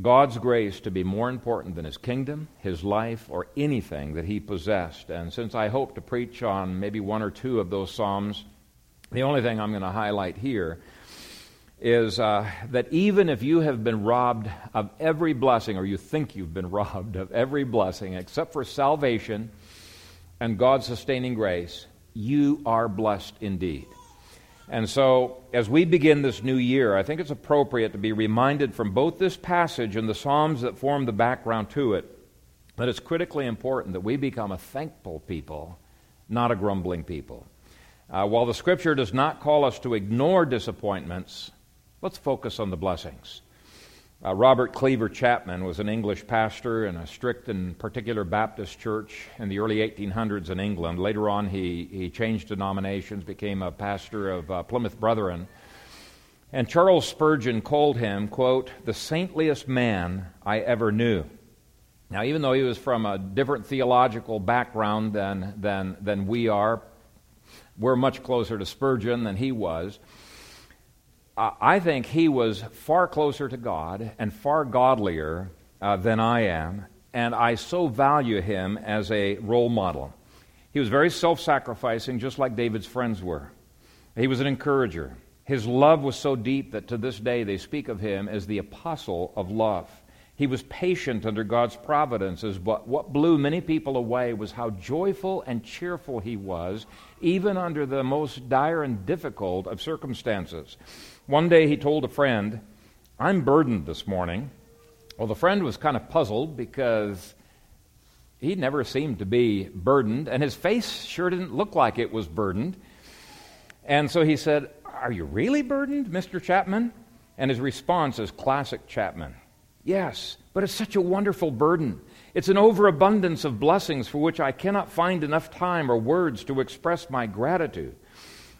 God's grace to be more important than his kingdom, his life, or anything that he possessed. And since I hope to preach on maybe one or two of those Psalms, the only thing I'm going to highlight here is uh, that even if you have been robbed of every blessing, or you think you've been robbed of every blessing except for salvation and God's sustaining grace, you are blessed indeed. And so, as we begin this new year, I think it's appropriate to be reminded from both this passage and the Psalms that form the background to it that it's critically important that we become a thankful people, not a grumbling people. Uh, while the Scripture does not call us to ignore disappointments, let's focus on the blessings. Uh, Robert Cleaver Chapman was an English pastor in a strict and particular Baptist church in the early 1800s in England. Later on, he, he changed denominations, became a pastor of uh, Plymouth Brethren. And Charles Spurgeon called him, quote, the saintliest man I ever knew. Now, even though he was from a different theological background than, than, than we are, we're much closer to Spurgeon than he was. I think he was far closer to God and far godlier uh, than I am, and I so value him as a role model. He was very self sacrificing, just like David's friends were. He was an encourager. His love was so deep that to this day they speak of him as the apostle of love. He was patient under God's providences, but what blew many people away was how joyful and cheerful he was, even under the most dire and difficult of circumstances. One day he told a friend, I'm burdened this morning. Well, the friend was kind of puzzled because he never seemed to be burdened, and his face sure didn't look like it was burdened. And so he said, Are you really burdened, Mr. Chapman? And his response is classic Chapman Yes, but it's such a wonderful burden. It's an overabundance of blessings for which I cannot find enough time or words to express my gratitude.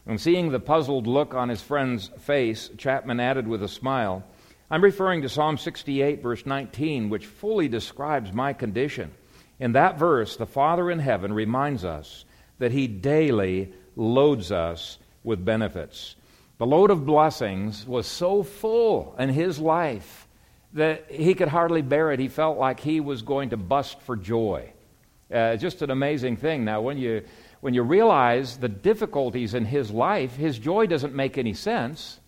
And seeing the puzzled look on his friend's face, Chapman added with a smile, I'm referring to Psalm 68, verse 19, which fully describes my condition. In that verse, the Father in heaven reminds us that he daily loads us with benefits. The load of blessings was so full in his life that he could hardly bear it. He felt like he was going to bust for joy. Uh, just an amazing thing. Now, when you when you realize the difficulties in his life, his joy doesn't make any sense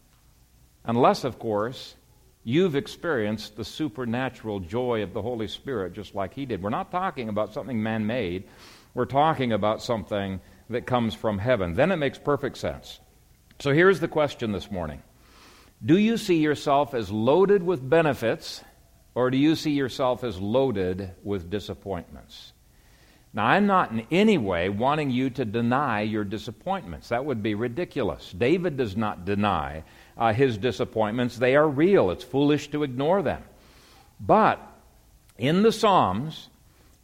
unless, of course, you've experienced the supernatural joy of the Holy Spirit just like he did. We're not talking about something man made, we're talking about something that comes from heaven. Then it makes perfect sense. So here's the question this morning Do you see yourself as loaded with benefits, or do you see yourself as loaded with disappointments? Now, I'm not in any way wanting you to deny your disappointments. That would be ridiculous. David does not deny uh, his disappointments, they are real. It's foolish to ignore them. But in the Psalms,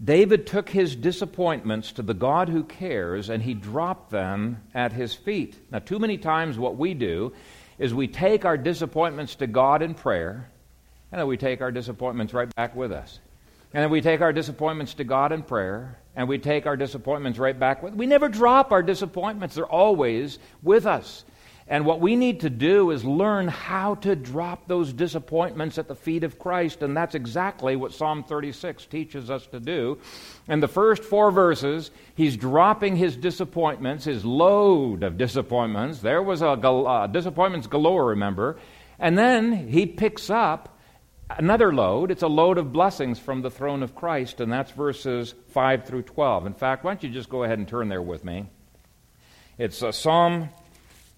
David took his disappointments to the God who cares and he dropped them at his feet. Now, too many times what we do is we take our disappointments to God in prayer and then we take our disappointments right back with us. And then we take our disappointments to God in prayer and we take our disappointments right back with. We never drop our disappointments, they're always with us. And what we need to do is learn how to drop those disappointments at the feet of Christ. And that's exactly what Psalm 36 teaches us to do. In the first four verses, he's dropping his disappointments, his load of disappointments. There was a gal- uh, disappointments galore, remember. And then he picks up another load. It's a load of blessings from the throne of Christ, and that's verses 5 through 12. In fact, why don't you just go ahead and turn there with me? It's uh, Psalm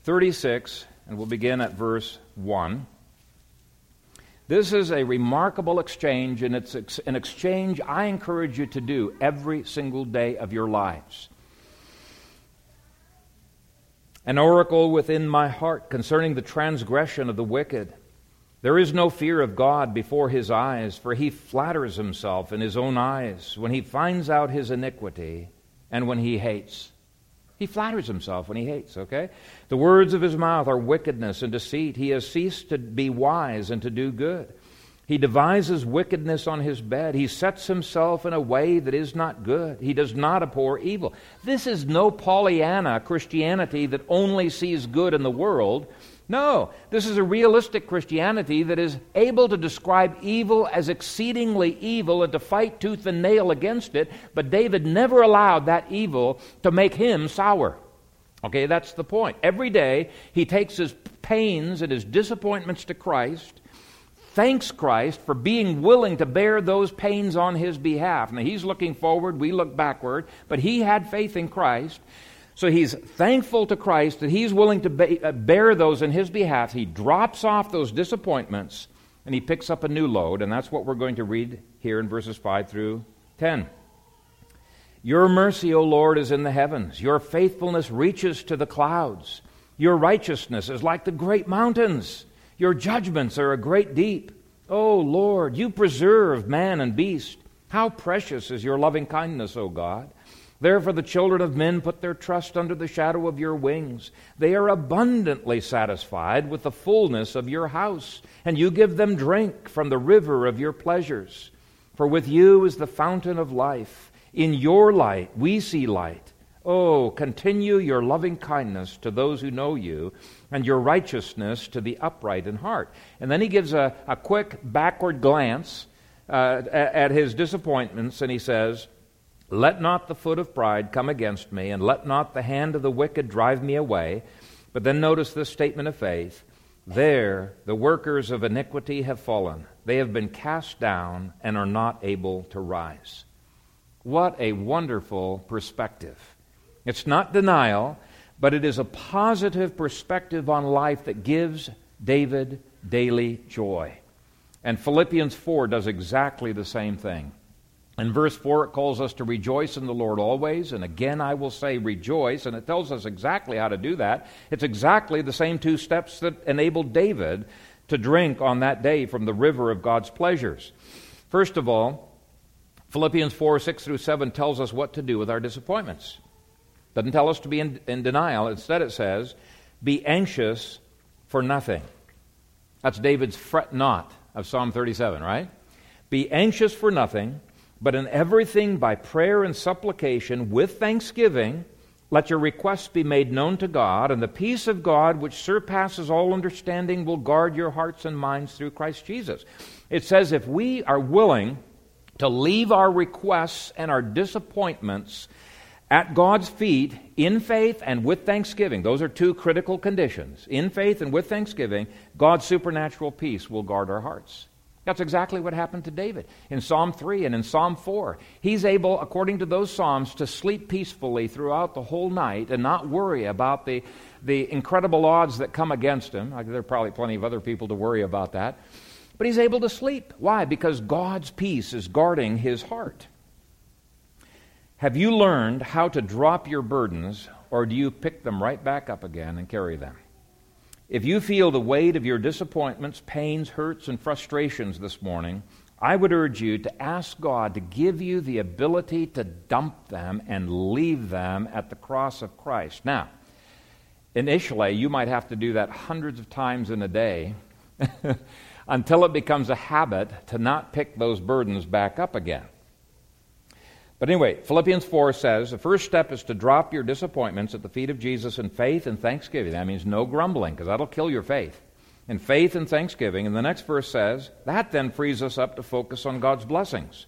36, and we'll begin at verse 1. This is a remarkable exchange, and it's ex- an exchange I encourage you to do every single day of your lives. An oracle within my heart concerning the transgression of the wicked. There is no fear of God before his eyes, for he flatters himself in his own eyes when he finds out his iniquity and when he hates. He flatters himself when he hates, okay? The words of his mouth are wickedness and deceit. He has ceased to be wise and to do good. He devises wickedness on his bed. He sets himself in a way that is not good. He does not abhor evil. This is no Pollyanna Christianity that only sees good in the world. No, this is a realistic Christianity that is able to describe evil as exceedingly evil and to fight tooth and nail against it, but David never allowed that evil to make him sour. Okay, that's the point. Every day he takes his pains and his disappointments to Christ thanks Christ for being willing to bear those pains on his behalf. Now, he's looking forward, we look backward, but he had faith in Christ. So he's thankful to Christ that he's willing to uh, bear those in his behalf. He drops off those disappointments and he picks up a new load, and that's what we're going to read here in verses 5 through 10. Your mercy, O Lord, is in the heavens. Your faithfulness reaches to the clouds. Your righteousness is like the great mountains. Your judgments are a great deep. O Lord, you preserve man and beast. How precious is your loving kindness, O God. Therefore, the children of men put their trust under the shadow of your wings. They are abundantly satisfied with the fullness of your house, and you give them drink from the river of your pleasures. For with you is the fountain of life. In your light we see light. Oh, continue your loving kindness to those who know you, and your righteousness to the upright in heart. And then he gives a, a quick backward glance uh, at, at his disappointments, and he says, Let not the foot of pride come against me, and let not the hand of the wicked drive me away. But then notice this statement of faith There the workers of iniquity have fallen, they have been cast down and are not able to rise. What a wonderful perspective. It's not denial, but it is a positive perspective on life that gives David daily joy. And Philippians 4 does exactly the same thing. In verse 4, it calls us to rejoice in the Lord always. And again, I will say rejoice. And it tells us exactly how to do that. It's exactly the same two steps that enabled David to drink on that day from the river of God's pleasures. First of all, Philippians 4 6 through 7 tells us what to do with our disappointments. Doesn't tell us to be in, in denial. Instead, it says, be anxious for nothing. That's David's fret not of Psalm 37, right? Be anxious for nothing, but in everything by prayer and supplication with thanksgiving, let your requests be made known to God, and the peace of God, which surpasses all understanding, will guard your hearts and minds through Christ Jesus. It says if we are willing to leave our requests and our disappointments at God's feet in faith and with thanksgiving. Those are two critical conditions. In faith and with thanksgiving, God's supernatural peace will guard our hearts. That's exactly what happened to David in Psalm 3 and in Psalm 4. He's able, according to those Psalms, to sleep peacefully throughout the whole night and not worry about the, the incredible odds that come against him. There are probably plenty of other people to worry about that. But he's able to sleep. Why? Because God's peace is guarding his heart. Have you learned how to drop your burdens, or do you pick them right back up again and carry them? If you feel the weight of your disappointments, pains, hurts, and frustrations this morning, I would urge you to ask God to give you the ability to dump them and leave them at the cross of Christ. Now, initially, you might have to do that hundreds of times in a day until it becomes a habit to not pick those burdens back up again. But anyway, Philippians 4 says the first step is to drop your disappointments at the feet of Jesus in faith and thanksgiving. That means no grumbling, because that'll kill your faith. In faith and thanksgiving. And the next verse says that then frees us up to focus on God's blessings.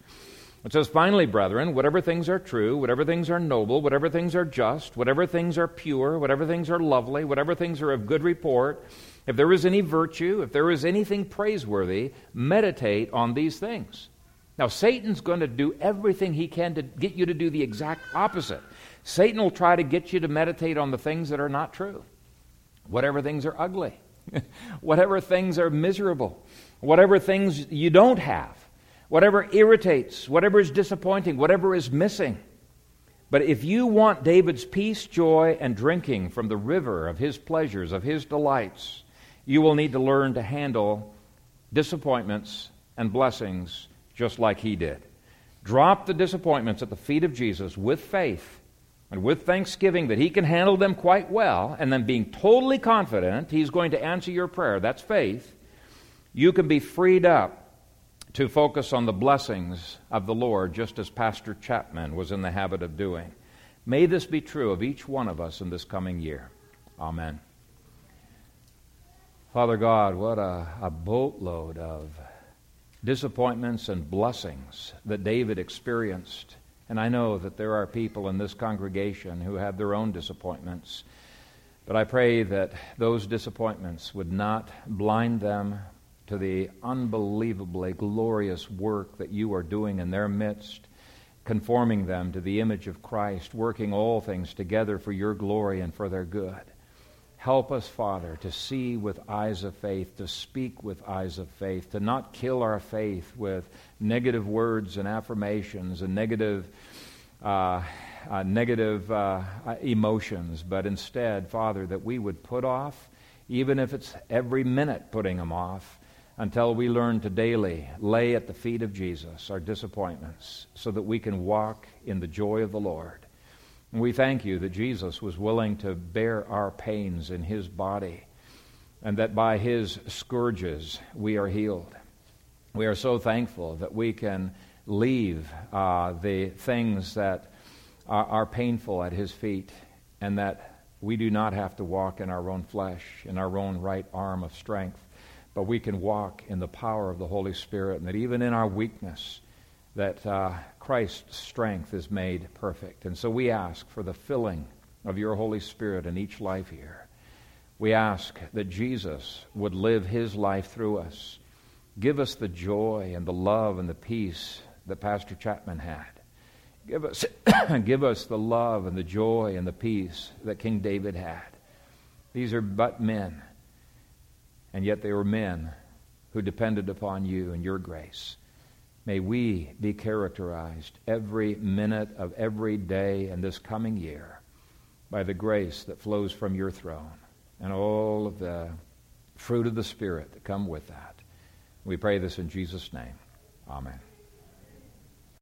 It says, Finally, brethren, whatever things are true, whatever things are noble, whatever things are just, whatever things are pure, whatever things are lovely, whatever things are of good report, if there is any virtue, if there is anything praiseworthy, meditate on these things. Now, Satan's going to do everything he can to get you to do the exact opposite. Satan will try to get you to meditate on the things that are not true, whatever things are ugly, whatever things are miserable, whatever things you don't have, whatever irritates, whatever is disappointing, whatever is missing. But if you want David's peace, joy, and drinking from the river of his pleasures, of his delights, you will need to learn to handle disappointments and blessings just like he did. Drop the disappointments at the feet of Jesus with faith and with thanksgiving that he can handle them quite well, and then being totally confident he's going to answer your prayer. That's faith. You can be freed up to focus on the blessings of the Lord, just as Pastor Chapman was in the habit of doing. May this be true of each one of us in this coming year. Amen. Father God, what a, a boatload of disappointments and blessings that David experienced. And I know that there are people in this congregation who have their own disappointments. But I pray that those disappointments would not blind them to the unbelievably glorious work that you are doing in their midst, conforming them to the image of Christ, working all things together for your glory and for their good. Help us, Father, to see with eyes of faith, to speak with eyes of faith, to not kill our faith with negative words and affirmations and negative, uh, uh, negative uh, emotions, but instead, Father, that we would put off, even if it's every minute putting them off, until we learn to daily lay at the feet of Jesus our disappointments so that we can walk in the joy of the Lord. We thank you that Jesus was willing to bear our pains in his body and that by his scourges we are healed. We are so thankful that we can leave uh, the things that are, are painful at his feet and that we do not have to walk in our own flesh, in our own right arm of strength but we can walk in the power of the Holy Spirit, and that even in our weakness, that uh, Christ's strength is made perfect. And so we ask for the filling of your Holy Spirit in each life here. We ask that Jesus would live his life through us. Give us the joy and the love and the peace that Pastor Chapman had. Give us, give us the love and the joy and the peace that King David had. These are but men and yet they were men who depended upon you and your grace. May we be characterized every minute of every day in this coming year by the grace that flows from your throne and all of the fruit of the Spirit that come with that. We pray this in Jesus' name. Amen.